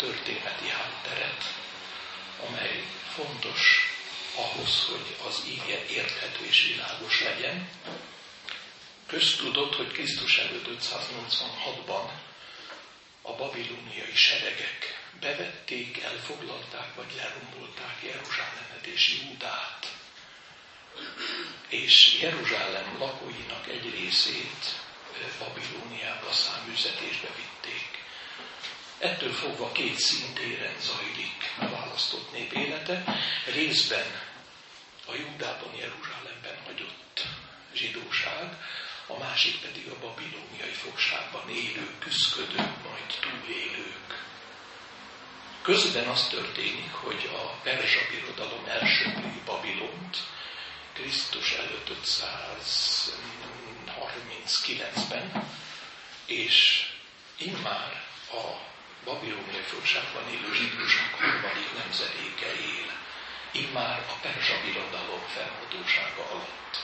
történeti hátteret, amely fontos ahhoz, hogy az ige érthető és világos legyen. Köztudott, hogy Krisztus előtt 586-ban a babilóniai seregek bevették, elfoglalták vagy lerombolták Jeruzsálemet és Júdát. És Jeruzsálem lakóinak egy részét Babilóniába száműzetésbe vitték. Ettől fogva két szintéren zajlik a választott nép élete, részben a Júdában, Jeruzsálemben hagyott zsidóság, a másik pedig a babilóniai fogságban élők, küzdködők, majd túlélők. Közben az történik, hogy a perzsa birodalom elsöpri Babilont, Krisztus előtt 539-ben, és immár a babilóniai fogságban élő zsidóság harmadik nemzedéke él, immár a perzsa birodalom felhatósága alatt.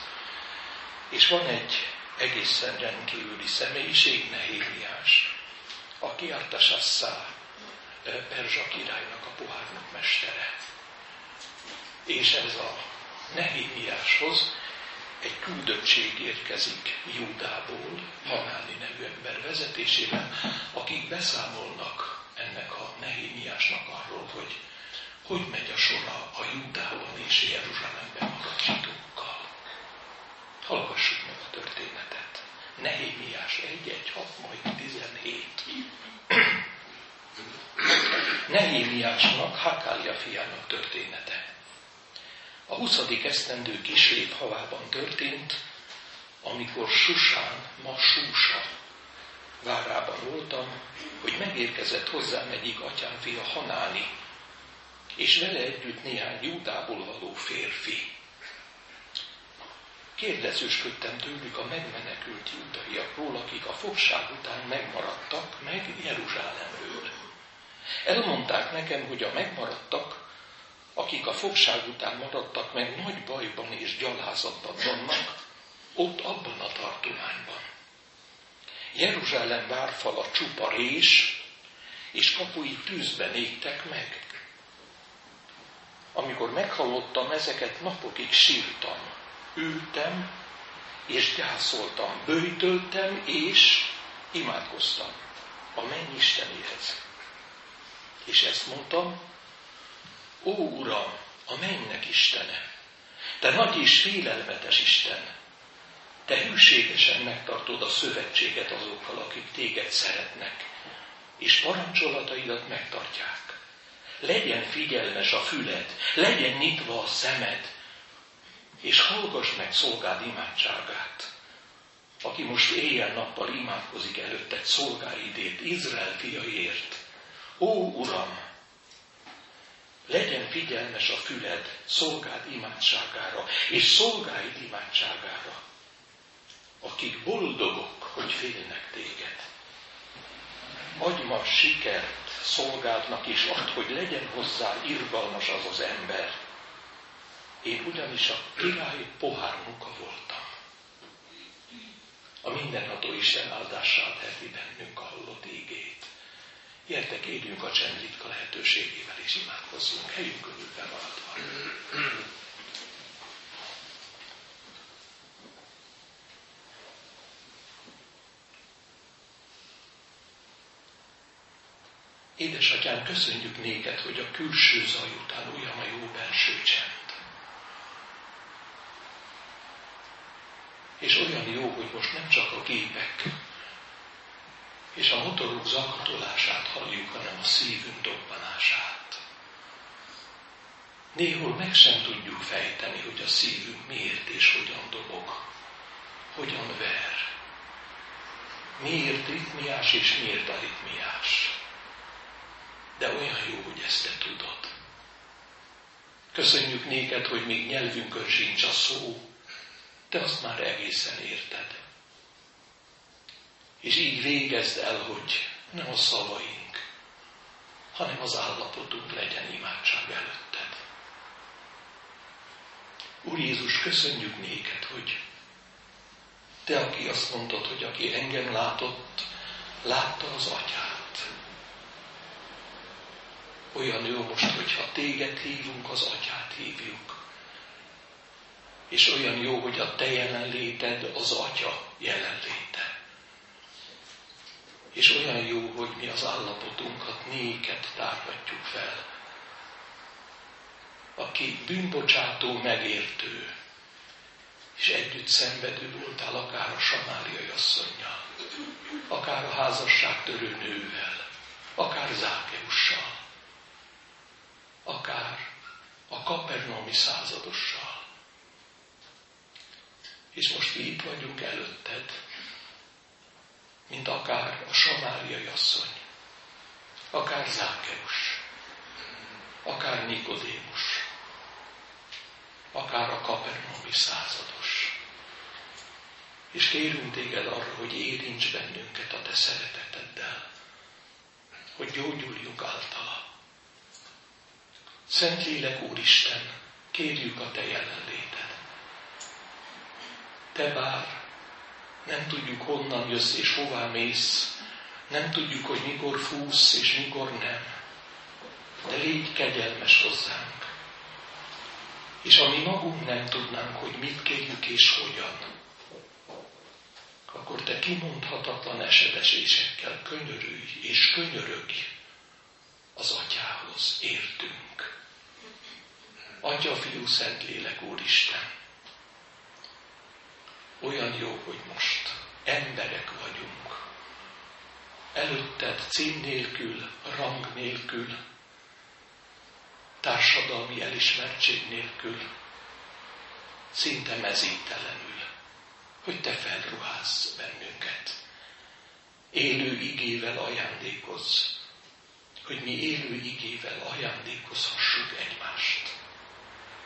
És van egy egészen rendkívüli személyiség, Nehémiás, aki Artasasszá Perzsa királynak a pohárnok mestere. És ez a Nehémiáshoz egy küldöttség érkezik Júdából, Hanáni nevű ember vezetésével, akik beszámolnak ennek a Nehémiásnak arról, hogy hogy megy a sora a Júdában és Jeruzsálemben maradt zsidókkal. Hallgassuk meg a történetet. Nehémiás 1, 1, 6, majd 17. Nehémiásnak, Hakália fiának története. A 20. esztendő kislép havában történt, amikor Susán, ma Súsa várában voltam, hogy megérkezett hozzám egyik atyám fia Hanáni, és vele együtt néhány Júdából való férfi. Kérdezősködtem tőlük a megmenekült júdaiakról, akik a fogság után megmaradtak meg Jeruzsálemről. Elmondták nekem, hogy a megmaradtak akik a fogság után maradtak meg, nagy bajban és gyalázatban vannak, ott abban a tartományban. Jeruzsálem várfala csupa rés, és kapui tűzben égtek meg. Amikor meghallottam ezeket, napokig sírtam, ültem, és gyászoltam, bőjtöltem, és imádkoztam a mennyistenéhez. És ezt mondtam, Ó Uram, a mennek Istene, Te nagy és félelmetes Isten, Te hűségesen megtartod a szövetséget azokkal, akik Téged szeretnek, és parancsolataidat megtartják. Legyen figyelmes a füled, legyen nyitva a szemed, és hallgass meg szolgád imádságát. Aki most éjjel-nappal imádkozik előtted szolgáidét, Izrael fiaiért. Ó, Uram, legyen figyelmes a füled szolgád imádságára, és szolgáid imádságára, akik boldogok, hogy félnek téged. Adj ma sikert szolgádnak, és add, hogy legyen hozzá irgalmas az az ember. Én ugyanis a király pohármuka voltam. A mindenható Isten áldását heti bennünk a hallott ígét. Gyertek, éljünk a csend ritka lehetőségével, és imádkozzunk, helyünk körül bemaradva. Édesatyám, köszönjük néked, hogy a külső zaj után olyan a jó belső csend. És olyan jó, hogy most nem csak a gépek, és a motorok zakatolását halljuk, hanem a szívünk dobbanását. Néhol meg sem tudjuk fejteni, hogy a szívünk miért és hogyan dobog, hogyan ver. Miért ritmiás és miért aritmiás. De olyan jó, hogy ezt te tudod. Köszönjük néked, hogy még nyelvünkön sincs a szó, te azt már egészen érted. És így végezd el, hogy nem a szavaink, hanem az állapotunk legyen imádság előtted. Úr Jézus, köszönjük néked, hogy Te, aki azt mondtad, hogy aki engem látott, látta az atyát. Olyan jó most, hogyha téged hívunk, az atyát hívjuk. És olyan jó, hogy a te jelenléted az atya jelenléte. És olyan jó, hogy mi az állapotunkat, néket tárhatjuk fel. Aki bűnbocsátó, megértő, és együtt szenvedő voltál akár a samáriai asszonynal, akár a házasságtörő nővel, akár Zákeussal, akár a kapernaumi századossal. És most mi itt vagyunk előtted, mint akár a samáriai asszony, akár Zákeus, akár Nikodémus, akár a kapernaumi százados. És kérünk téged arra, hogy érints bennünket a te szereteteddel, hogy gyógyuljunk általa. Szentlélek Úristen, kérjük a te jelenléted. Te bár nem tudjuk honnan jössz és hová mész, nem tudjuk, hogy mikor fúsz és mikor nem, de légy kegyelmes hozzánk. És ami magunk nem tudnánk, hogy mit kérjük és hogyan, akkor te kimondhatatlan esedesésekkel könyörülj és könyörögj az atyához, értünk. Atya, Fiú, Szentlélek, Úristen, olyan jó, hogy most emberek vagyunk. Előtted cím nélkül, rang nélkül, társadalmi elismertség nélkül, szinte mezítelenül, hogy te felruházz bennünket. Élő igével ajándékozz, hogy mi élő igével ajándékozhassuk egymást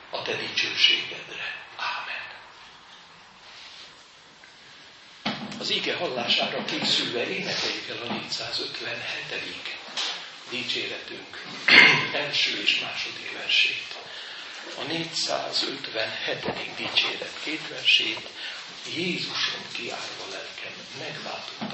a te dicsőségedre. Ámen. Az ige hallására készülve énekeljük el a 457 dicséretünk első és második versét. A 457. dicséret két versét Jézuson kiárva lelkem megváltott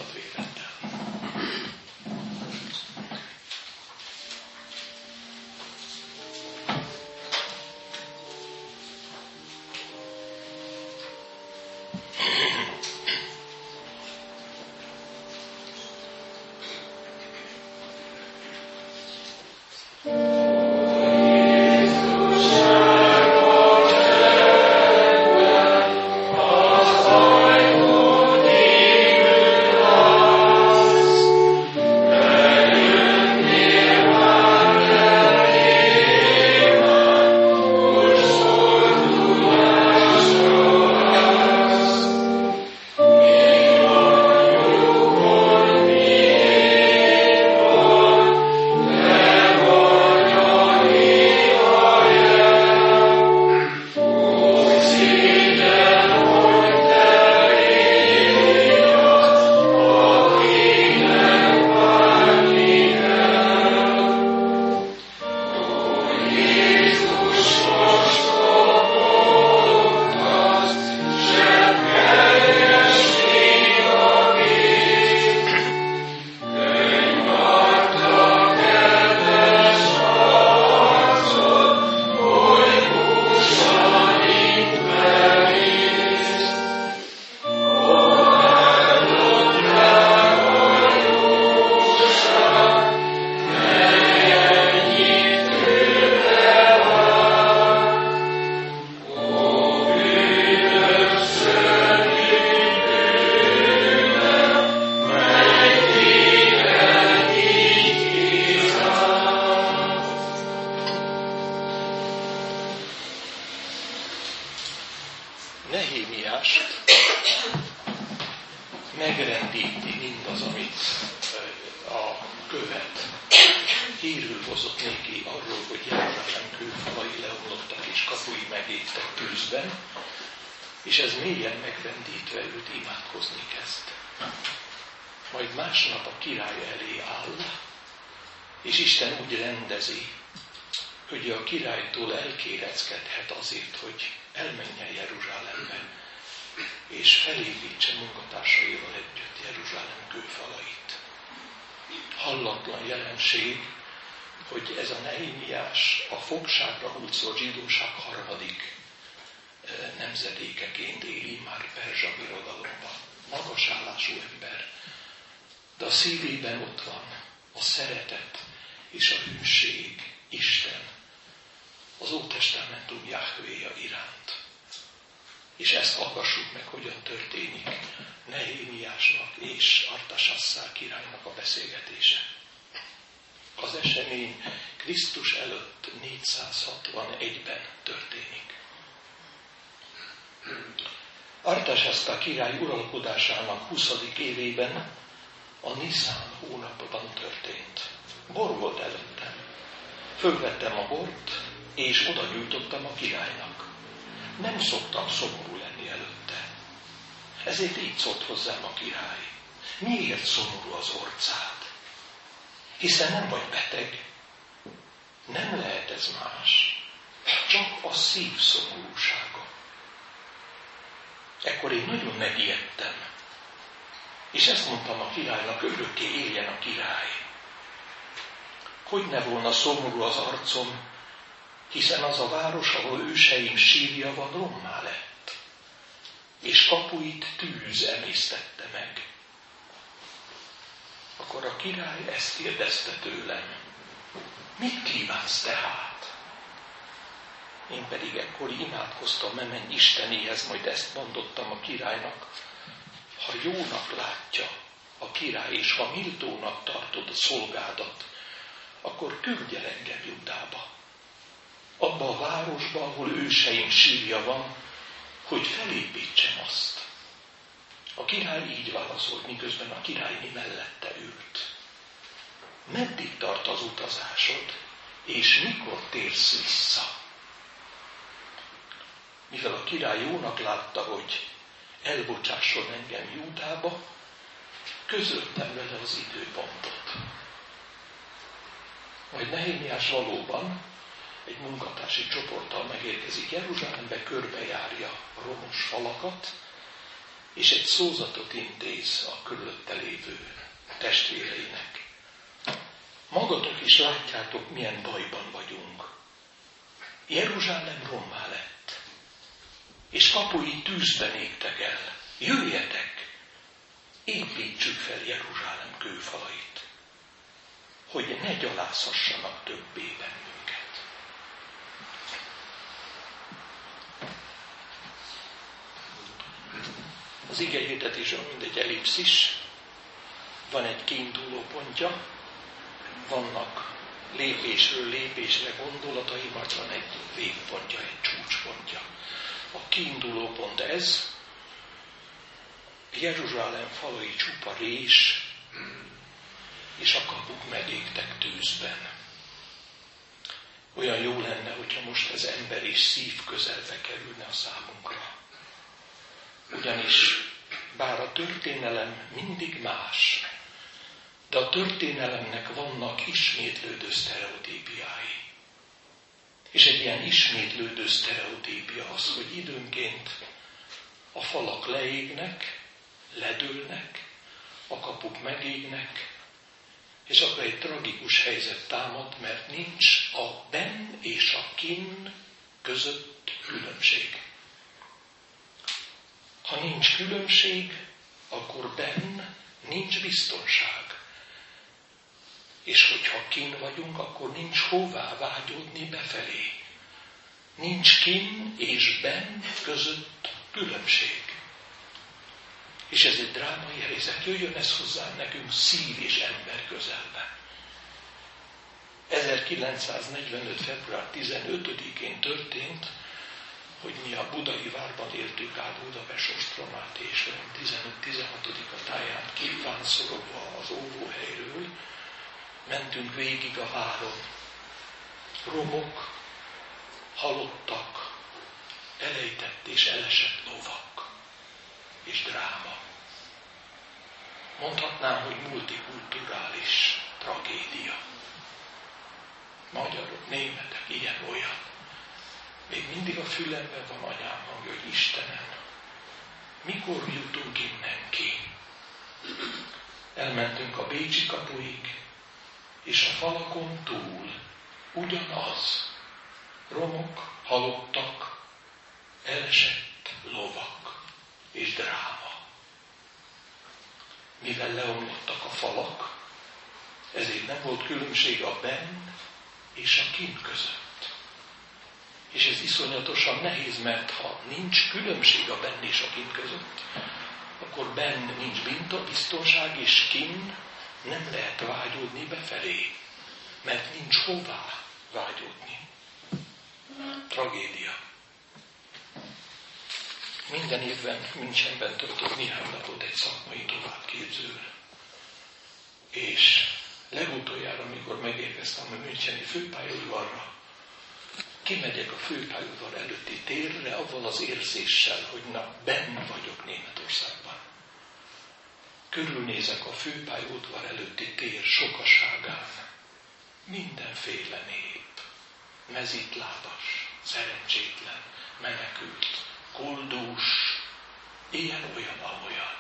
Krisztus előtt 461-ben történik. Artasasta király uralkodásának 20. évében a Niszán hónapban történt. Bor volt előttem. Fölvettem a bort, és oda nyújtottam a királynak. Nem szoktam szomorú lenni előtte. Ezért így szólt hozzám a király. Miért szomorú az orcád? Hiszen nem vagy beteg. Nem lehet ez más. Csak a szív szomorúsága. Ekkor én nagyon megijedtem. És ezt mondtam a királynak, örökké éljen a király. Hogy ne volna szomorú az arcom, hiszen az a város, ahol őseim sírja van, rommá lett, és kapuit tűz emésztette meg. Akkor a király ezt kérdezte tőlem. Mit kívánsz tehát? Én pedig ekkor imádkoztam, mert menj Istenéhez, majd ezt mondottam a királynak. Ha jónak látja a király, és ha méltónak tartod a szolgádat, akkor küldj el engem Judába. Abba a városba, ahol őseim sírja van, hogy felépítsem azt. A király így válaszolt, miközben a királyni mellette ült. Meddig tart az utazásod, és mikor térsz vissza? Mivel a király jónak látta, hogy elbocsásson engem Júdába, közöltem vele az időpontot. Majd Nehémiás valóban egy munkatársi csoporttal megérkezik Jeruzsálembe, körbejárja a romos falakat, és egy szózatot intéz a körülötte lévő testvéreinek. Magatok is látjátok, milyen bajban vagyunk. Jeruzsálem rommá lett, és kapui tűzben égtek el. Jöjjetek, építsük fel Jeruzsálem kőfalait hogy ne gyalázhassanak többé bennünket. Az ige hirdetésről mindegy ellipszis, van egy kiinduló pontja, vannak lépésről lépésre gondolatai, majd van egy végpontja, egy csúcspontja. A kiinduló pont ez, Jeruzsálem falai csupa rés, és a kapuk megégtek tűzben. Olyan jó lenne, hogyha most az ember és szív közelbe kerülne a számunkra. Ugyanis bár a történelem mindig más, de a történelemnek vannak ismétlődő sztereotípiái. És egy ilyen ismétlődő sztereotípia az, hogy időnként a falak leégnek, ledőlnek, a kapuk megégnek, és akkor egy tragikus helyzet támad, mert nincs a ben és a kin között különbség. Ha nincs különbség, akkor ben nincs biztonság. És hogyha kin vagyunk, akkor nincs hová vágyódni befelé. Nincs kin és ben között különbség. És ez egy drámai helyzet. Jöjjön ez hozzá nekünk szív és ember közelbe. 1945. február 15-én történt, hogy mi a budai várban éltük át Budapest ostromát, és 15-16-a táján kíván szorogva az óvóhelyről, mentünk végig a váron. Romok, halottak, elejtett és elesett lovak és dráma. Mondhatnám, hogy multikulturális tragédia. Magyarok, németek, ilyen olyan. Még mindig a fülemben van anyám hangja, hogy Istenem, mikor jutunk innen ki? Elmentünk a Bécsi kapuig, és a falakon túl ugyanaz. Romok, halottak, elesett lovak és dráma. Mivel leomlottak a falak, ezért nem volt különbség a benn és a kint között. És ez iszonyatosan nehéz, mert ha nincs különbség a benn és a kint között, akkor benn nincs biztonság, és kint nem lehet vágyódni befelé, mert nincs hová vágyódni. Tragédia. Minden évben Münchenben töltök néhány napot egy szakmai továbbképzőn. És legutoljára, amikor megérkeztem a Müncheni főpályaudvarra, kimegyek a főpályaudvar előtti térre, avval az érzéssel, hogy na, benne vagyok Németországban. Körülnézek a főpályaudvar előtti tér sokaságán. Mindenféle nép. Mezitlábas, szerencsétlen, menekült, koldús, ilyen-olyan, amolyan.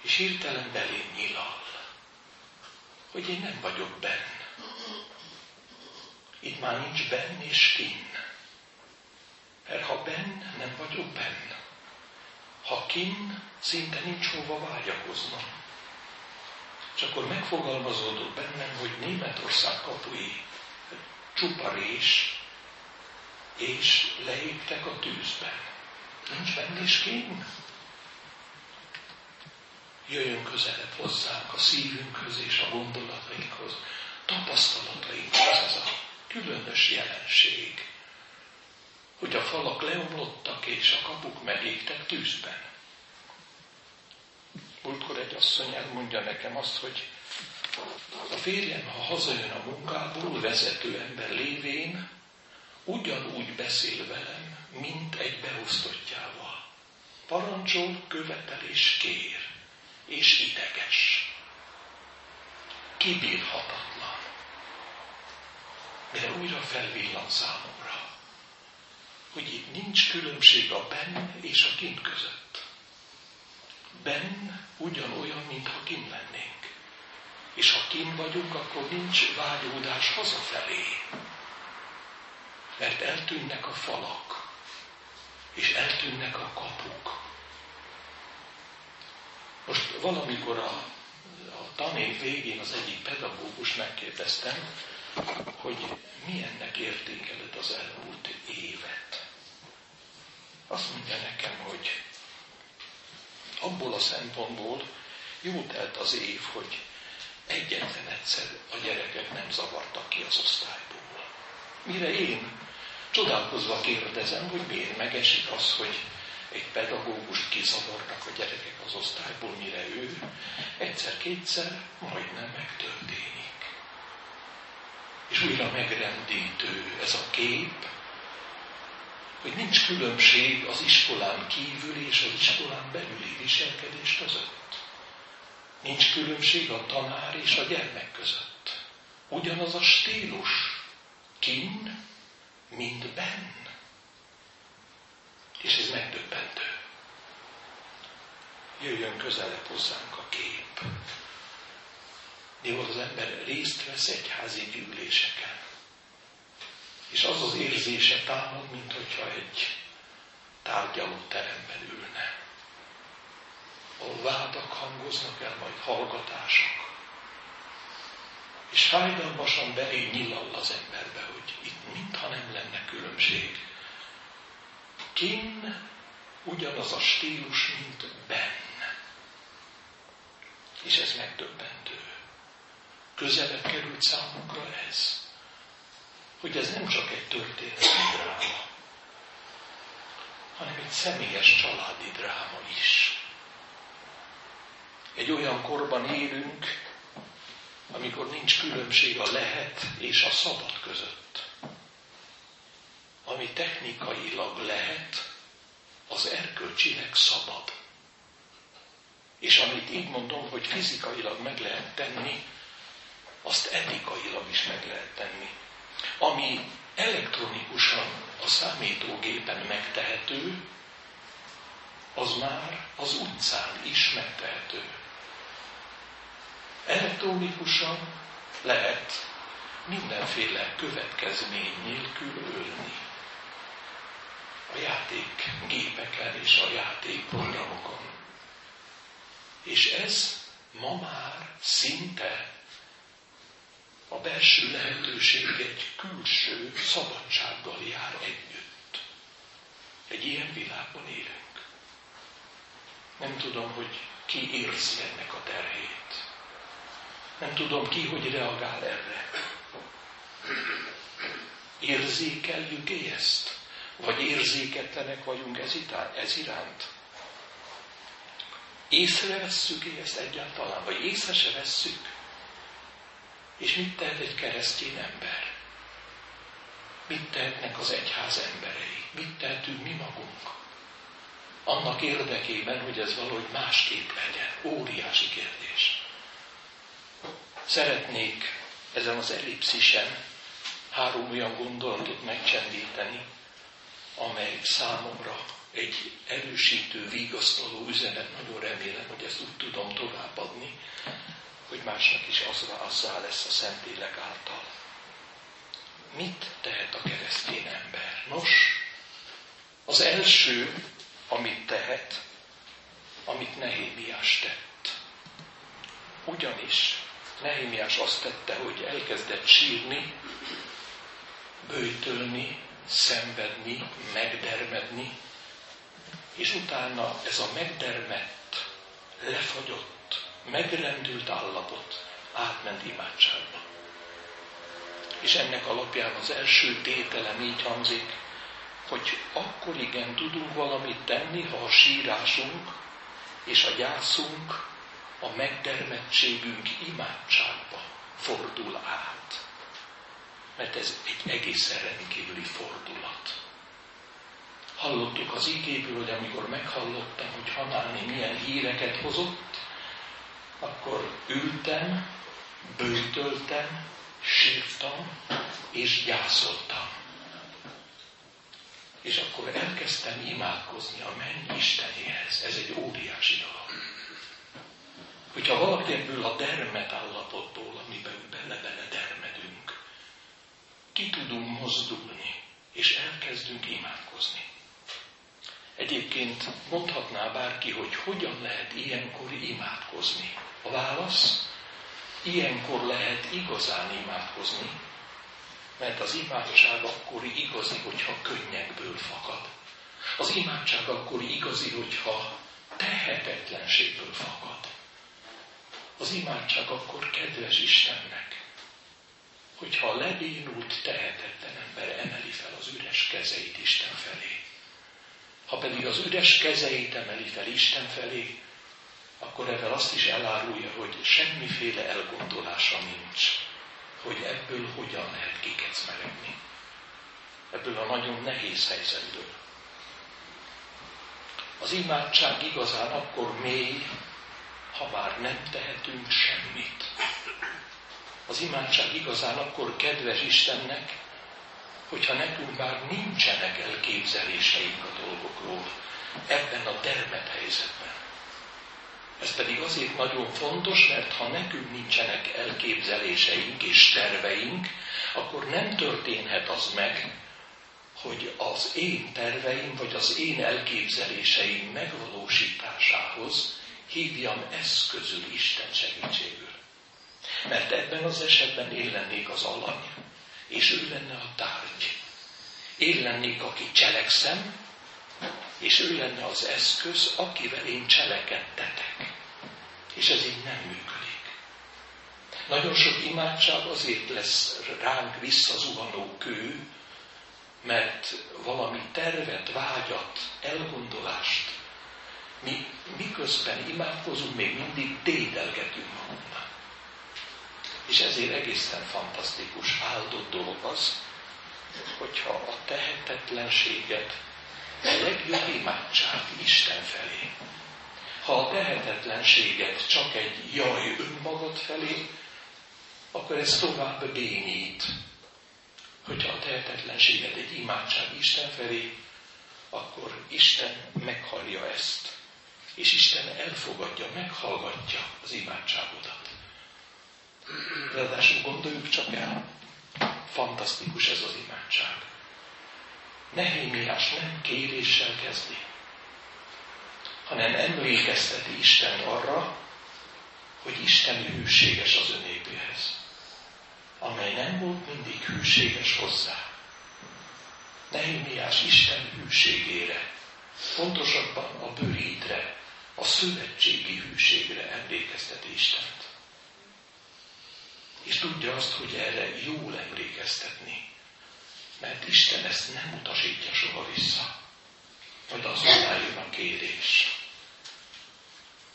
És hirtelen belém nyilal, hogy én nem vagyok benn. Itt már nincs benn és kin. Mert ha benn, nem vagyok benn. Ha kin, szinte nincs hova vágyakoznom. És akkor megfogalmazódott bennem, hogy Németország kapui csupa rés, és leéptek a tűzben. Nincs benn és kin? Jöjjön közelebb hozzánk a szívünkhöz és a gondolatainkhoz, tapasztalatainkhoz ez a különös jelenség, hogy a falak leomlottak és a kapuk megégtek tűzben. Múltkor egy asszony elmondja nekem azt, hogy a férjem, ha hazajön a munkából, vezető ember lévén, ugyanúgy beszél velem, mint egy beosztottjával. Parancsol, követel és kér, és ideges. Kibírhatatlan. De újra felvillan számomra, hogy itt nincs különbség a benn és a kint között. Benn ugyanolyan, mintha kint lennénk. És ha kint vagyunk, akkor nincs vágyódás hazafelé. Mert eltűnnek a falak, és eltűnnek a kapuk. Most valamikor a, a tanév végén az egyik pedagógus megkérdeztem, hogy milyennek értékeled az elmúlt évet. Azt mondja nekem, hogy abból a szempontból jó telt az év, hogy egyetlen egyszer a gyerekek nem zavartak ki az osztályból. Mire én csodálkozva kérdezem, hogy miért megesik az, hogy egy pedagógust kizavarnak a gyerekek az osztályból, mire ő egyszer-kétszer majdnem megtörténik. És újra megrendítő ez a kép, hogy nincs különbség az iskolán kívül és az iskolán belüli viselkedés között. Nincs különbség a tanár és a gyermek között. Ugyanaz a stílus, kin, mint benn. És ez megdöbbentő. Jöjjön közelebb hozzánk a kép. Néha az ember részt vesz egyházi gyűléseken. És az az érzése támad, mint hogyha egy tárgyaló teremben ülne. Ahol vádak hangoznak el, majd hallgatások. És fájdalmasan belé nyilall az emberbe, hogy itt mintha nem lenne különbség Kin ugyanaz a stílus, mint Ben. És ez megdöbbentő. Közelebb került számunkra ez, hogy ez nem csak egy történeti dráma, hanem egy személyes családi dráma is. Egy olyan korban élünk, amikor nincs különbség a lehet és a szabad között ami technikailag lehet, az erkölcsileg szabad. És amit így mondom, hogy fizikailag meg lehet tenni, azt etikailag is meg lehet tenni. Ami elektronikusan a számítógépen megtehető, az már az utcán is megtehető. Elektronikusan lehet mindenféle következmény nélkül ölni. A játékgépeken és a játékprogramokon. És ez ma már szinte a belső lehetőség egy külső szabadsággal jár együtt. Egy ilyen világban élünk. Nem tudom, hogy ki érzi ennek a terhét. Nem tudom ki, hogy reagál erre. Érzékeljük ezt? Vagy érzéketlenek vagyunk ez, itán, ez iránt? Észrevesszük ezt egyáltalán, vagy észre se vesszük? És mit tehet egy keresztény ember? Mit tehetnek az egyház emberei? Mit tehetünk mi magunk? Annak érdekében, hogy ez valahogy másképp legyen. Óriási kérdés. Szeretnék ezen az ellipszisen három olyan gondolatot megcsendíteni, amely számomra egy erősítő, vigasztaló üzenet. Nagyon remélem, hogy ezt úgy tudom továbbadni, hogy másnak is azzá, lesz a Szentlélek által. Mit tehet a keresztény ember? Nos, az első, amit tehet, amit Nehémiás tett. Ugyanis Nehémiás azt tette, hogy elkezdett sírni, bőjtölni, szenvedni, megdermedni, és utána ez a megdermedt, lefagyott, megrendült állapot átment imádságba. És ennek alapján az első tételem így hangzik, hogy akkor igen tudunk valamit tenni, ha a sírásunk és a gyászunk, a megdermettségünk imádságba fordul át. Mert ez egy egészen rendkívüli fordulat. Hallottuk az igéből, hogy amikor meghallottam, hogy Hanáni milyen híreket hozott, akkor ültem, bőtöltem, sírtam és gyászoltam. És akkor elkezdtem imádkozni a menny Istenéhez. Ez egy óriási dolog. Hogyha valaki ebből a dermet állapotból, amiben bele-bele dermedünk, ki tudunk mozdulni, és elkezdünk imádkozni. Egyébként mondhatná bárki, hogy hogyan lehet ilyenkor imádkozni. A válasz, ilyenkor lehet igazán imádkozni, mert az imádság akkor igazi, hogyha könnyekből fakad. Az imádság akkor igazi, hogyha tehetetlenségből fakad. Az imádság akkor kedves Istennek, hogyha a lebénult, tehetetlen ember emeli fel az üres kezeit Isten felé. Ha pedig az üres kezeit emeli fel Isten felé, akkor ezzel azt is elárulja, hogy semmiféle elgondolása nincs, hogy ebből hogyan lehet kikecmeregni. Ebből a nagyon nehéz helyzetből. Az imádság igazán akkor mély, ha már nem tehetünk semmit. Az imádság igazán akkor kedves Istennek, hogyha nekünk már nincsenek elképzeléseink a dolgokról ebben a termet helyzetben. Ez pedig azért nagyon fontos, mert ha nekünk nincsenek elképzeléseink és terveink, akkor nem történhet az meg, hogy az én terveim vagy az én elképzeléseim megvalósításához hívjam eszközül Isten segítségül. Mert ebben az esetben én lennék az alany, és ő lenne a tárgy. Én lennék, aki cselekszem, és ő lenne az eszköz, akivel én cselekedtetek. És ez így nem működik. Nagyon sok imádság azért lesz ránk visszazuhanó kő, mert valami tervet, vágyat, elgondolást mi miközben imádkozunk, még mindig dédelgetünk. És ezért egészen fantasztikus, áldott dolog az, hogyha a tehetetlenséget a legjobb imádság Isten felé. Ha a tehetetlenséget csak egy jaj önmagad felé, akkor ez tovább bénít. Hogyha a tehetetlenséget egy imádság Isten felé, akkor Isten meghallja ezt, és Isten elfogadja, meghallgatja az imádságodat. Ráadásul gondoljuk csak el, fantasztikus ez az imádság. Nehémiás nem kéréssel kezdi, hanem emlékezteti Isten arra, hogy Isten hűséges az önépéhez, amely nem volt mindig hűséges hozzá. Nehémiás Isten hűségére, pontosabban a bőrítre, a szövetségi hűségre emlékezteti Istent. És tudja azt, hogy erre jól emlékeztetni, mert Isten ezt nem utasítja soha vissza. Majd azonnal jön a kérés.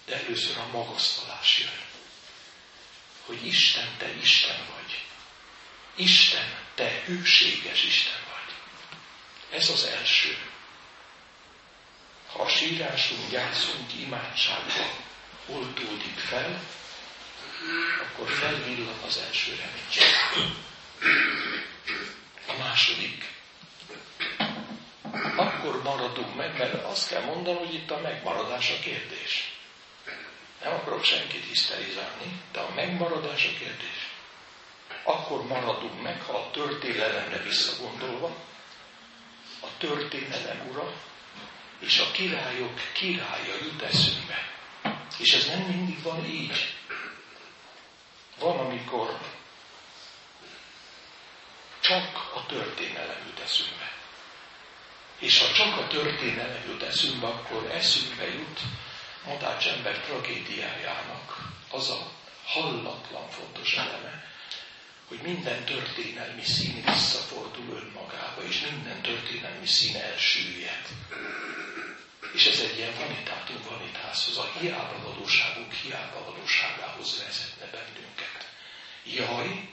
De először a magasztalás jön. Hogy Isten, te Isten vagy. Isten, te hűséges Isten vagy. Ez az első. Ha a sírásunk, gyászunk imádságban oltódik fel, akkor felvillan az első reménység. A második. Akkor maradunk meg, mert azt kell mondanom, hogy itt a megmaradás a kérdés. Nem akarok senkit hiszterizálni, de a megmaradás a kérdés. Akkor maradunk meg, ha a történelemre visszagondolva, a történelem ura és a királyok királya jut eszünkbe. És ez nem mindig van így. Van, amikor csak a történelem jut eszünkbe. És ha csak a történelem jut eszünkbe, akkor eszünkbe jut Madács ember tragédiájának az a hallatlan fontos eleme, hogy minden történelmi szín visszafordul önmagába, és minden történelmi szín elsüllyed. És ez egy ilyen vanitátum vanitászhoz, a hiába valóságunk hiába valóságához vezetne bennünket. Jaj,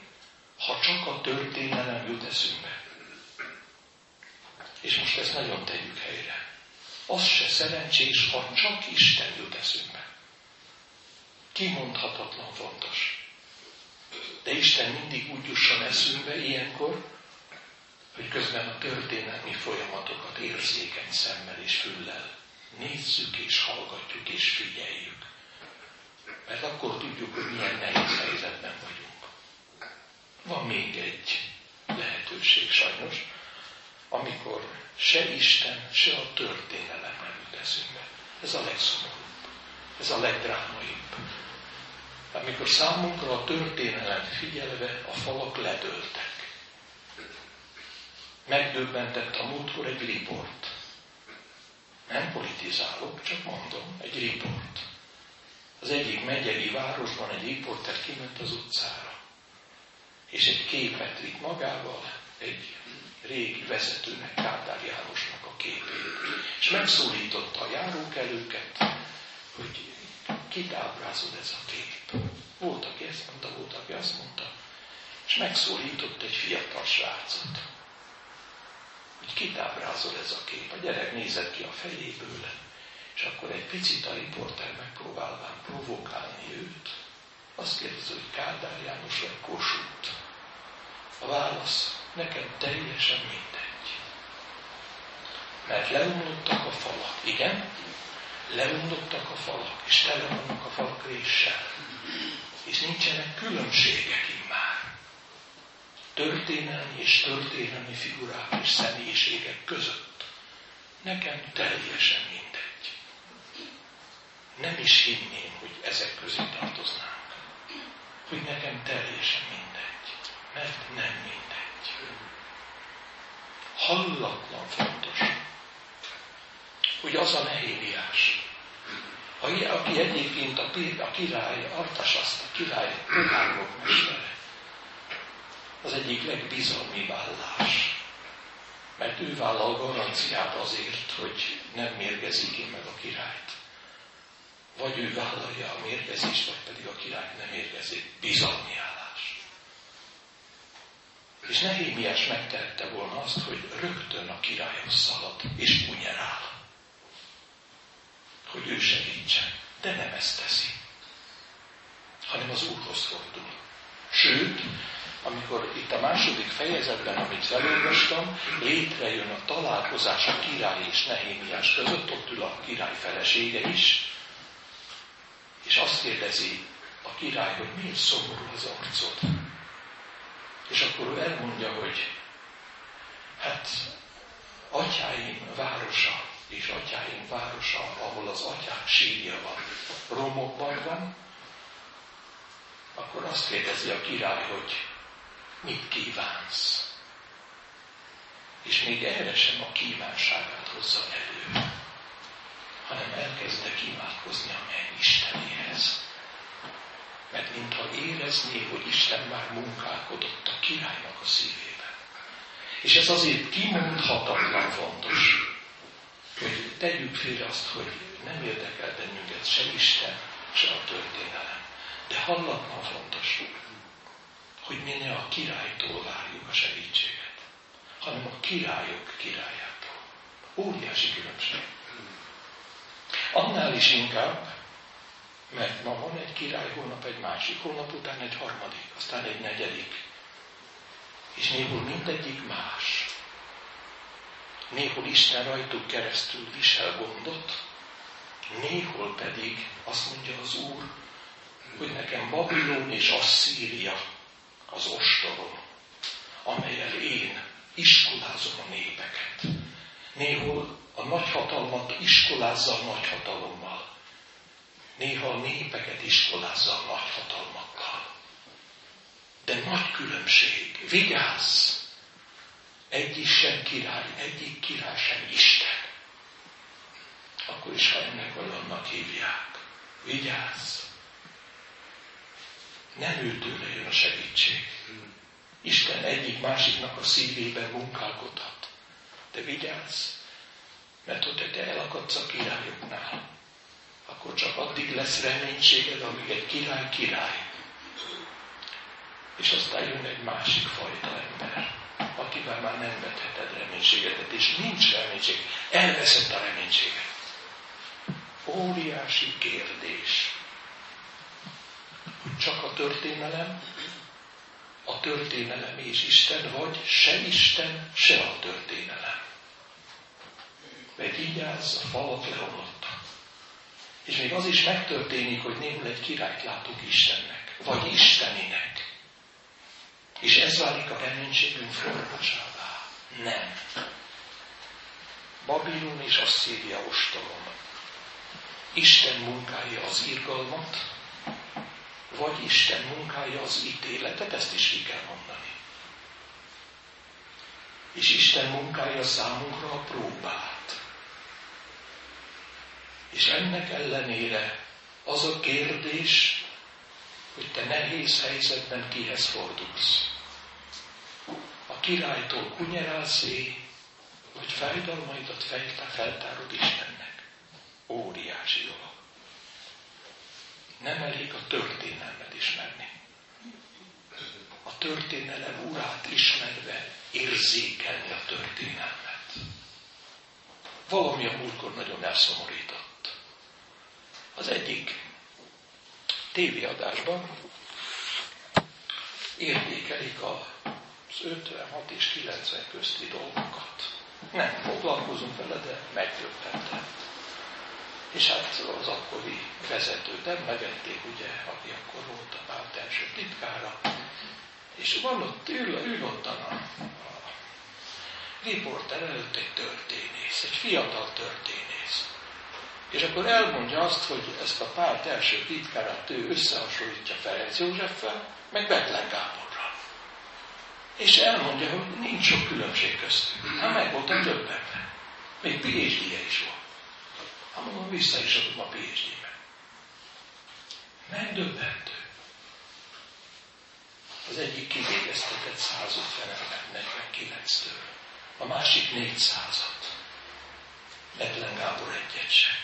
ha csak a történelem jut eszünkbe. És most ezt nagyon tegyük helyre. Az se szerencsés, ha csak Isten jut eszünkbe. Kimondhatatlan fontos. De Isten mindig úgy jusson eszünkbe ilyenkor, hogy közben a történelmi folyamatokat érzékeny szemmel és füllel nézzük és hallgatjuk és figyeljük. Mert akkor tudjuk, hogy milyen nehéz helyzetben vagyunk. Van még egy lehetőség sajnos, amikor se Isten, se a történelem jut eszünkbe. Ez a legszomorúbb, ez a legdrámaibb. Amikor számunkra a történelem figyelve a falak ledöltek. Megdöbbentett a múltkor egy riport. Nem politizálok, csak mondom, egy riport. Az egyik megyei városban egy riporter kiment az utcára, és egy képet vitt magával, egy régi vezetőnek, Kádár Jánosnak a képét. És megszólította a járókelőket, hogy kit ábrázol ez a kép. Volt, aki ezt mondta, volt, aki azt mondta. És megszólított egy fiatal srácot, hogy kit ábrázol ez a kép. A gyerek nézett ki a fejéből, és akkor egy picit a riporter megpróbálván provokálni őt. Azt kérdezi, hogy Kádár János vagy Kossuth. A válasz, nekem teljesen mindegy. Mert leomlottak a falak. Igen? Leomlottak a falak, és tele vannak a falak réssel. És nincsenek különbségek immár. Történelmi és történelmi figurák és személyiségek között. Nekem teljesen mindegy. Nem is hinném, hogy ezek közé tartoznánk. Hogy nekem teljesen mindegy. Mert nem mindegy hallatlan fontos, hogy az a Nehémiás, aki egyébként a, a király, Artasaszt, a király polgárok mestere, az egyik legbizalmi vállás. Mert ő vállal garanciát azért, hogy nem mérgezik én meg a királyt. Vagy ő vállalja a mérgezést, vagy pedig a király nem mérgezik. Bizalmi áll. És Nehémiás megtehette volna azt, hogy rögtön a királyhoz szalad, és punyerál. Hogy ő segítsen. De nem ezt teszi, hanem az Úrhoz fordul. Sőt, amikor itt a második fejezetben, amit felolvastam, létrejön a találkozás a király és Nehémiás között, ott ül a király felesége is, és azt kérdezi a király, hogy miért szomorú az arcod. És akkor ő elmondja, hogy hát atyáim városa és atyáim városa, ahol az atyák sírja van, romokban van, akkor azt kérdezi a király, hogy mit kívánsz? És még erre sem a kívánságát hozza elő, hanem elkezdek imádkozni a menny Istenéhez. Mert mintha érezné, hogy Isten már munkálkodott a királynak a szívében. És ez azért kimondhatatlan fontos, hogy tegyük félre azt, hogy nem érdekel bennünket se Isten, se a történelem. De hallatlan fontos, hogy mi a királytól várjuk a segítséget, hanem a királyok királyától. Óriási különbség. Annál is inkább, mert ma van egy király, holnap egy másik, holnap után egy harmadik, aztán egy negyedik. És néhol mindegyik más. Néhol Isten rajtuk keresztül visel gondot, néhol pedig azt mondja az Úr, hogy nekem Babilon és Asszíria az ostorom, amelyel én iskolázom a népeket. Néhol a nagyhatalmat iskolázza a nagyhatalommal. Néha a népeket iskolázza a nagyhatalmakkal. De nagy különbség. Vigyázz! Egyik sem király, egyik király sem Isten. Akkor is, ha ennek vagy annak hívják. Vigyázz! Nem őtőle jön a segítség. Isten egyik másiknak a szívében munkálkodhat. De vigyázz, mert hogyha te elakadsz a királyoknál, akkor csak addig lesz reménységed, amíg egy király király. És aztán jön egy másik fajta ember, akivel már nem vetheted reménységedet, és nincs reménység. Elveszett a reménységet. Óriási kérdés történelem, a történelem és Isten, vagy se Isten, se a történelem. Mert állsz, a falak leromlottak. És még az is megtörténik, hogy néhol egy királyt látunk Istennek, vagy Isteninek. És ez válik a reménységünk forrásává. Nem. Babilon és Asszíria ostolom. Isten munkája az irgalmat, vagy Isten munkája az ítéletet, ezt is ki kell mondani. És Isten munkája számunkra a próbát. És ennek ellenére az a kérdés, hogy te nehéz helyzetben kihez fordulsz. A királytól kunyerálsz vagy fájdalmaidat feltárod Istennek. Óriási dolog. Nem elég a történelmet ismerni. A történelem urát ismerve érzékelni a történelmet. Valami a múltkor nagyon elszomorított. Az egyik tévéadásban értékelik az 56 és 90 közti dolgokat. Nem foglalkozunk vele, de megdöbbentett. És hát az akkori vezetőt emlegették, ugye, aki akkor volt a párt első titkára, és van ott, ül, ül ott a, a riporter előtt egy történész, egy fiatal történész. És akkor elmondja azt, hogy ezt a párt első titkárát ő összehasonlítja Ferenc Józseffel, meg Betlen Gáborral. És elmondja, hogy nincs sok különbség köztük. Hát meg voltam többen. Még phd is volt. Hát mondom, vissza is adom a PhD-be. Megdöbbentő. Az egyik kivégeztetett 150 ember 49-től, a másik 400-at. Betlen Gábor egyet sem.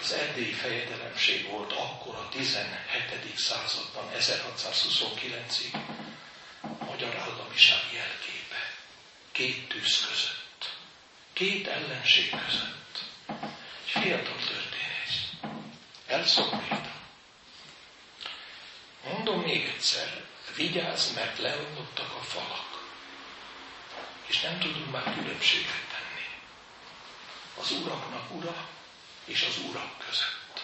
Az erdélyi fejedelemség volt akkor a 17. században, 1629-ig a magyar államiság jelképe. Két tűz között. Két ellenség között. Egy fiatal történész. Elszomorít. Mondom még egyszer, vigyázz, mert leomlottak a falak. És nem tudunk már különbséget tenni. Az uraknak ura és az urak között.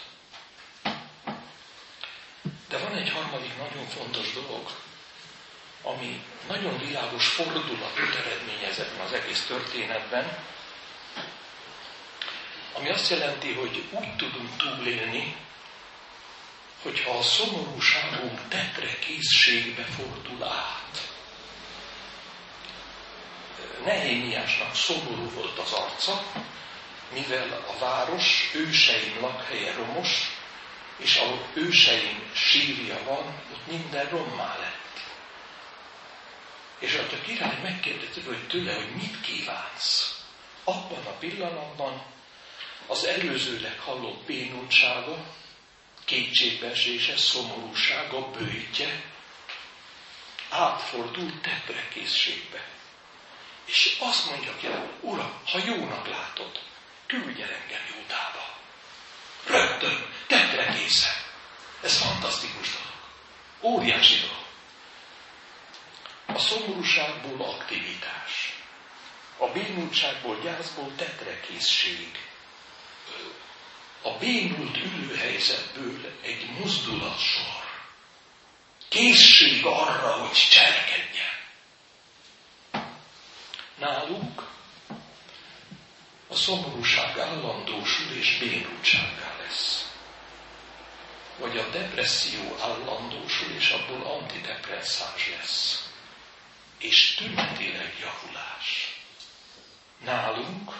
De van egy harmadik nagyon fontos dolog, ami nagyon világos fordulatot eredményez ebben az egész történetben, ami azt jelenti, hogy úgy tudunk túlélni, hogyha a szomorúságunk tetre készségbe fordul át. Nehémiásnak szomorú volt az arca, mivel a város őseim lakhelye romos, és ahol őseim sírja van, ott minden rommá lett. És ott a király megkérdezte hogy tőle, hogy mit kívánsz. Abban a pillanatban az előzőleg hallott bénultsága, kétségbeesése, szomorúsága, bőjtje átfordult teprekészségbe. És azt mondja ki, Uram, ha jónak látod, küldj el engem Júdába. Rögtön, teprekészen. Ez fantasztikus dolog. Óriási dolog. A szomorúságból aktivitás. A bénultságból, gyászból tetrekészség a bénult ülőhelyzetből egy mozdulatsor. Készség arra, hogy cselekedjen. Nálunk a szomorúság állandósul és bénultságá lesz. Vagy a depresszió állandósul és abból antidepresszáns lesz. És tünetileg javulás. Nálunk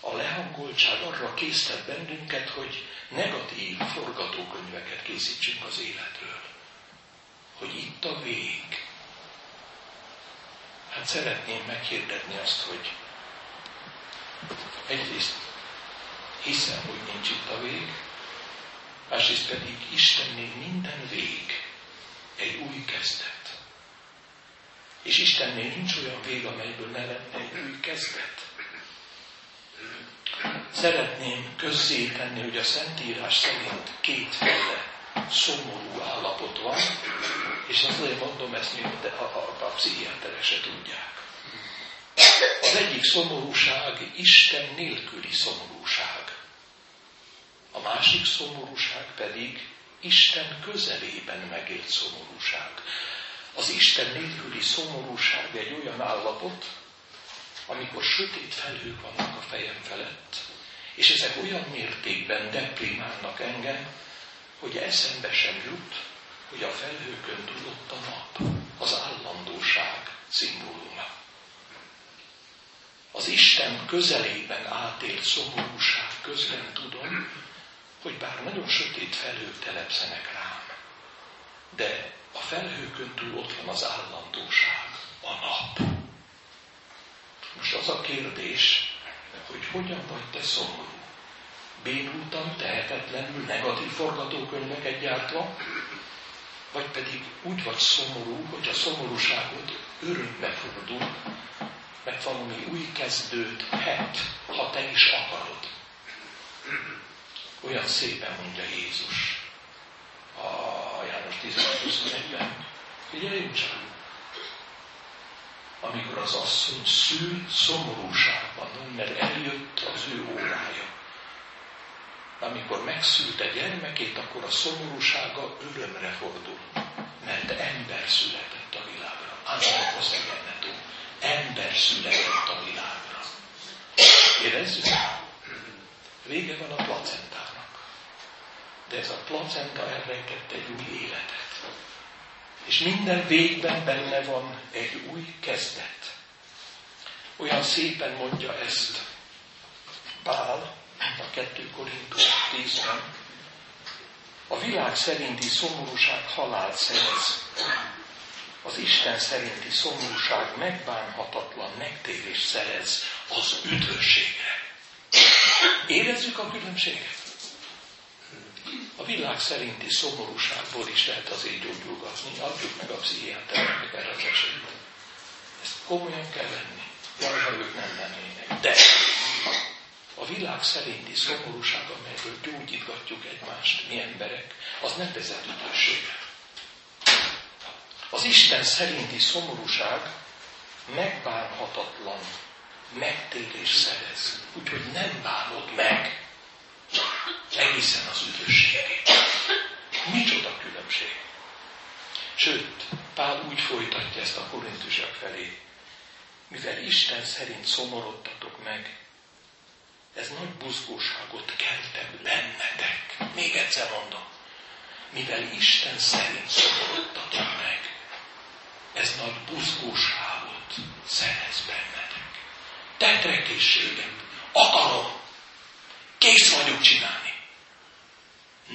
a lehangoltság arra késztet bennünket, hogy negatív forgatókönyveket készítsünk az életről. Hogy itt a vég. Hát szeretném meghirdetni azt, hogy egyrészt hiszem, hogy nincs itt a vég, másrészt pedig Istennél minden vég egy új kezdet. És Istennél nincs olyan vég, amelyből ne lenne új kezdet. Szeretném közzétenni, hogy a Szentírás szerint kétféle szomorú állapot van, és azért mondom ezt, mint a, a, a pszichiáterek se tudják. Az egyik szomorúság Isten nélküli szomorúság. A másik szomorúság pedig Isten közelében megélt szomorúság. Az Isten nélküli szomorúság egy olyan állapot, amikor sötét felhők vannak a fejem felett, és ezek olyan mértékben deprimálnak engem, hogy eszembe sem jut, hogy a felhőkön tudott a nap, az állandóság szimbóluma. Az Isten közelében átélt szomorúság közben tudom, hogy bár nagyon sötét felhők telepszenek rám, de a felhőkön túl ott van az állandóság, a nap. Most az a kérdés, hogy hogyan vagy te szomorú. Bénultan, tehetetlenül, negatív forgatókönyveket gyártva, vagy pedig úgy vagy szomorú, hogy a szomorúságod örömbe fordul, mert valami új kezdőt het, ha te is akarod. Olyan szépen mondja Jézus 16-21-ben. Figyeljünk csak, amikor az asszony szül szomorúságban, mert eljött az ő órája. Amikor megszülte gyermekét, akkor a szomorúsága örömre fordul, mert ember született a világra. Az egyenletú. Ember született a világra. Érezzük? Vége van a placentának. De ez a placenta elrejtett egy új életet. És minden végben benne van egy új kezdet. Olyan szépen mondja ezt Pál a 2 Korintus 10-ben. A világ szerinti szomorúság halált szerez. Az Isten szerinti szomorúság megbánhatatlan megtérés szerez az üdvösségre. Érezzük a különbséget? A világ szerinti szomorúságból is lehet azért gyógyulgatni, adjuk meg a pszichiátereknek erre az esélyt. Ezt komolyan kell venni. Ha ők nem lennének. De a világ szerinti szomorúság, amelyből gyógyítgatjuk egymást, mi emberek, az nem vezet üdvösségre. Az Isten szerinti szomorúság megbánhatatlan megtérés szerez. Úgyhogy nem bánod meg egészen az üdvösségét. Micsoda különbség. Sőt, Pál úgy folytatja ezt a korintusok felé, mivel Isten szerint szomorodtatok meg, ez nagy buzgóságot keltek bennetek. Még egyszer mondom, mivel Isten szerint szomorodtatok meg, ez nagy buzgóságot szerez bennetek. Tetrekészségem, akarom, kész vagyok csinálni.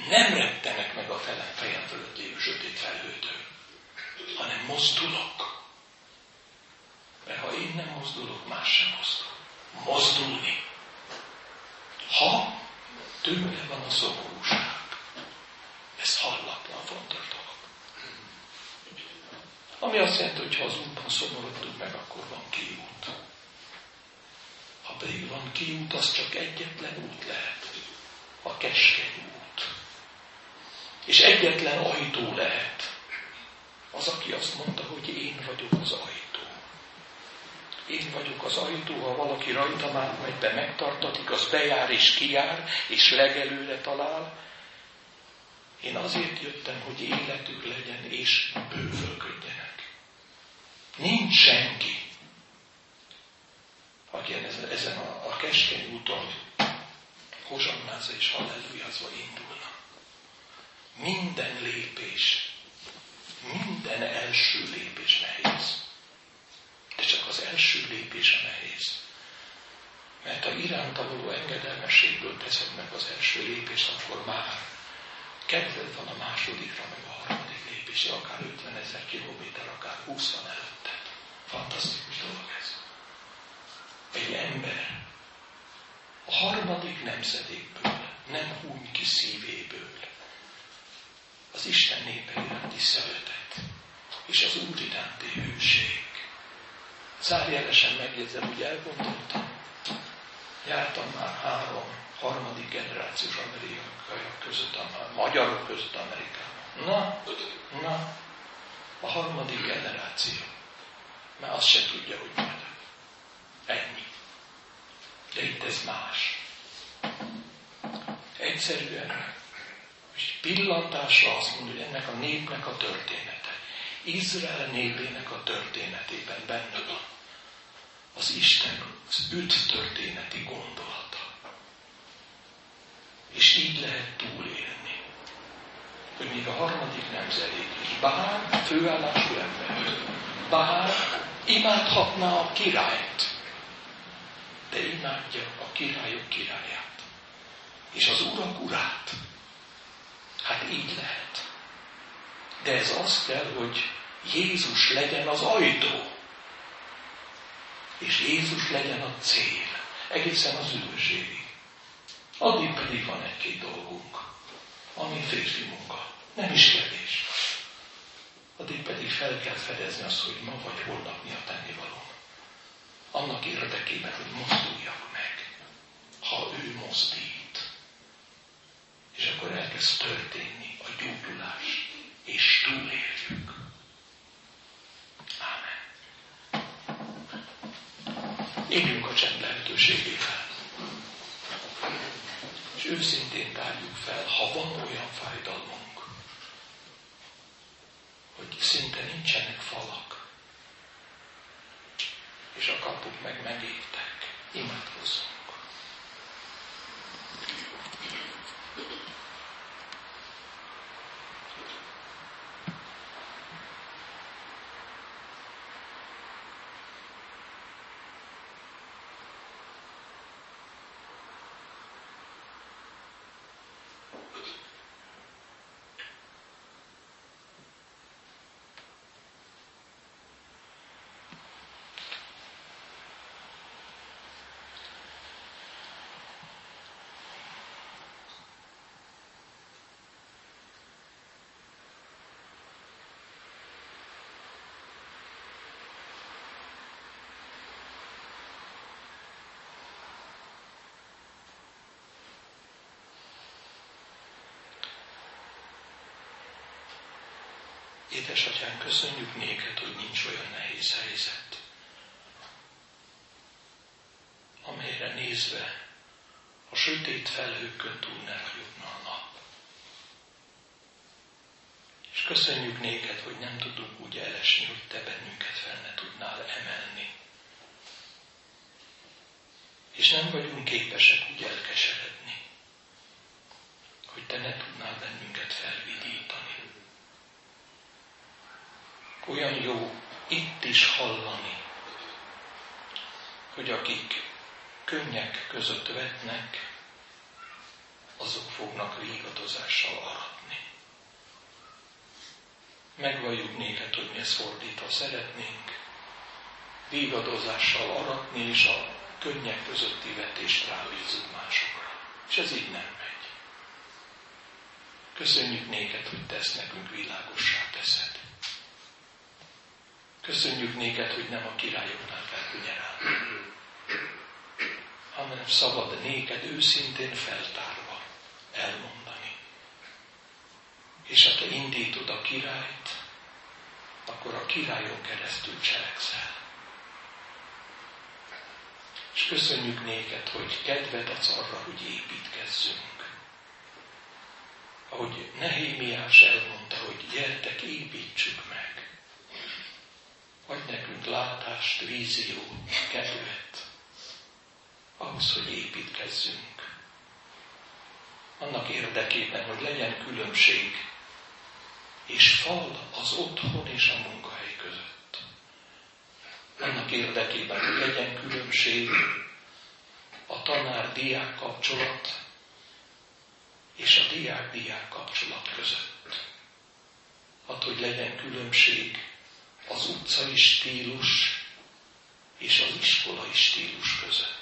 Nem rettenek meg a fejem fölött lévő sötét felhőtől, hanem mozdulok. Mert ha én nem mozdulok, más sem mozdul. Mozdulni. Ha tőle van a szomorúság, ez hallatlan fontos dolog. Ami azt jelenti, hogy ha az útban szomorodtunk meg, akkor van kiút. Ha pedig van kiút, az csak egyetlen út lehet. A keskeny út. És egyetlen ajtó lehet. Az, aki azt mondta, hogy én vagyok az ajtó. Én vagyok az ajtó, ha valaki rajta már megy be, megtartatik, az bejár és kijár, és legelőre talál. Én azért jöttem, hogy életük legyen, és bővölködjenek. Nincs senki, aki ezen, a, a keskeny úton hozsannázva és hallelujázva indulna. Minden lépés, minden első lépés nehéz. De csak az első lépés a nehéz. Mert ha iránta való engedelmességből teszed meg az első lépést, akkor már kedved van a másodikra, meg a harmadik lépésre, akár 50 ezer kilométer, akár 20 van előtt. Fantasztikus dolog ez. Egy ember a harmadik nemzedékből nem húny ki szívéből az Isten népe iránti szeretet és az Úr iránti hűség. Zárójelesen megjegyzem, úgy elgondoltam, jártam már három, harmadik generációs amerikaiak között, a magyarok között Amerikában. Na, na, a harmadik generáció mert azt se tudja, hogy majd. Ennyi. De itt ez más. Egyszerűen, és pillantásra azt mondja, hogy ennek a népnek a története, Izrael népének a történetében benne van az Isten az üt történeti gondolata. És így lehet túlélni. Hogy még a harmadik nemzedék is, bár főállású ember, bár imádhatná a királyt, de imádja a királyok királyát, és az urak urát. Hát így lehet. De ez az kell, hogy Jézus legyen az ajtó, és Jézus legyen a cél, egészen az üdvösségig. Addig pedig van egy-két dolgunk, ami férfi munka, nem is kérdés addig pedig fel kell fedezni azt, hogy ma vagy holnap mi a tennivaló. Annak érdekében, hogy mozduljak meg, ha ő mozdít. És akkor elkezd történni a gyógyulás, és túléljük. Ámen. Éljünk a csend lehetőségével. És őszintén tárjuk fel, ha van olyan fájdalmunk, hogy szinte nincsenek falak, és a kapuk meg megértek. Imádkozzunk. Édesatyán, köszönjük néked, hogy nincs olyan nehéz helyzet, amelyre nézve a sötét felhőkön nem jutna a nap. És köszönjük néked, hogy nem tudunk úgy elesni, hogy te bennünket fel ne tudnál emelni. És nem vagyunk képesek úgy elkeseredni, hogy te ne tudnál bennünket felvidítani. Olyan jó itt is hallani, hogy akik könnyek között vetnek, azok fognak végadozással aratni. Megvalljuk néked, hogy mi ezt fordítva szeretnénk, végadozással aratni, és a könnyek közötti vetést rábízunk másokra. És ez így nem megy. Köszönjük néked, hogy te ezt nekünk világossá teszed. Köszönjük néked, hogy nem a királyoknál kell könyerálni, hanem szabad néked őszintén feltárva elmondani. És ha te indítod a királyt, akkor a királyon keresztül cselekszel. És köszönjük néked, hogy kedvet adsz arra, hogy építkezzünk. Ahogy Nehémiás elmondta, hogy gyertek, építsük meg. Adj nekünk látást, víziót, kedvet ahhoz, hogy építkezzünk. Annak érdekében, hogy legyen különbség és fal az otthon és a munkahely között. Annak érdekében, hogy legyen különbség a tanár-diák kapcsolat és a diák-diák kapcsolat között. Hát, hogy legyen különbség az utcai stílus és az iskolai stílus között.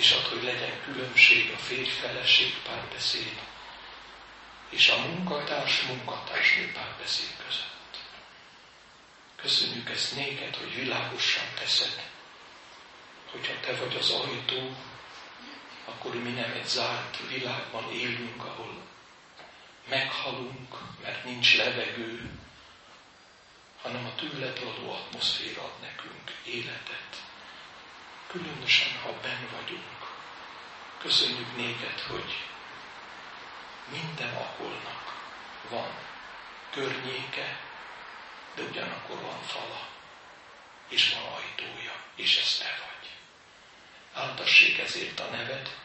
és ad, hogy legyen különbség a férj-feleség párbeszéd és a munkatárs munkatársnő párbeszéd között. Köszönjük ezt néked, hogy világossá teszed, hogyha te vagy az ajtó, akkor mi nem egy zárt világban élünk, ahol meghalunk, mert nincs levegő, hanem a tőled való atmoszféra ad nekünk életet, különösen ha ben vagyunk. Köszönjük néked, hogy minden akolnak van környéke, de ugyanakkor van fala, és van ajtója, és ez te vagy. Áldassék ezért a neved.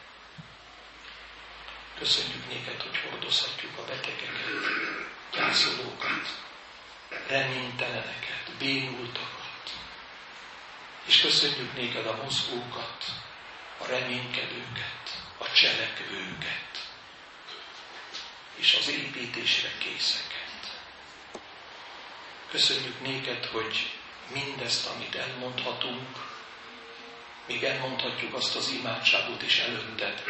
Köszönjük néked, hogy hordozhatjuk a betegeket, gyászolókat, reményteleneket, bénultakat, és köszönjük néked a mozgókat, a reménykedőket, a cselekvőket, és az építésre készeket. Köszönjük néked, hogy mindezt, amit elmondhatunk, még elmondhatjuk azt az imádságot is előtted,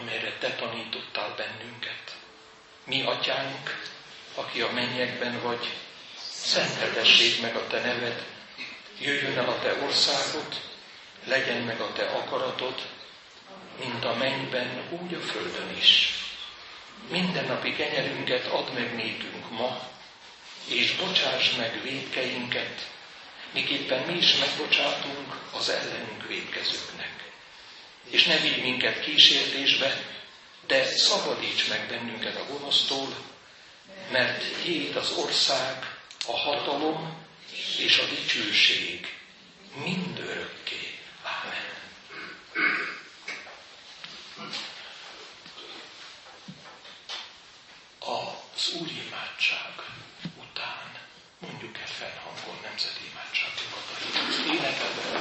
amelyre te tanítottál bennünket. Mi, atyánk, aki a mennyekben vagy, szenteltessék meg a te neved, jöjjön el a te országod, legyen meg a te akaratod, mint a mennyben, úgy a földön is. Minden napi kenyerünket add meg nékünk ma, és bocsáss meg védkeinket, miképpen mi is megbocsátunk az ellenünk védkezőknek és ne vigy minket kísértésbe, de szabadíts meg bennünket a gonosztól, mert Tiéd az ország, a hatalom és a dicsőség mindörökké. Amen. Az Úr imádság után mondjuk e fennhangon nemzeti imádság hivatalét. Énekelve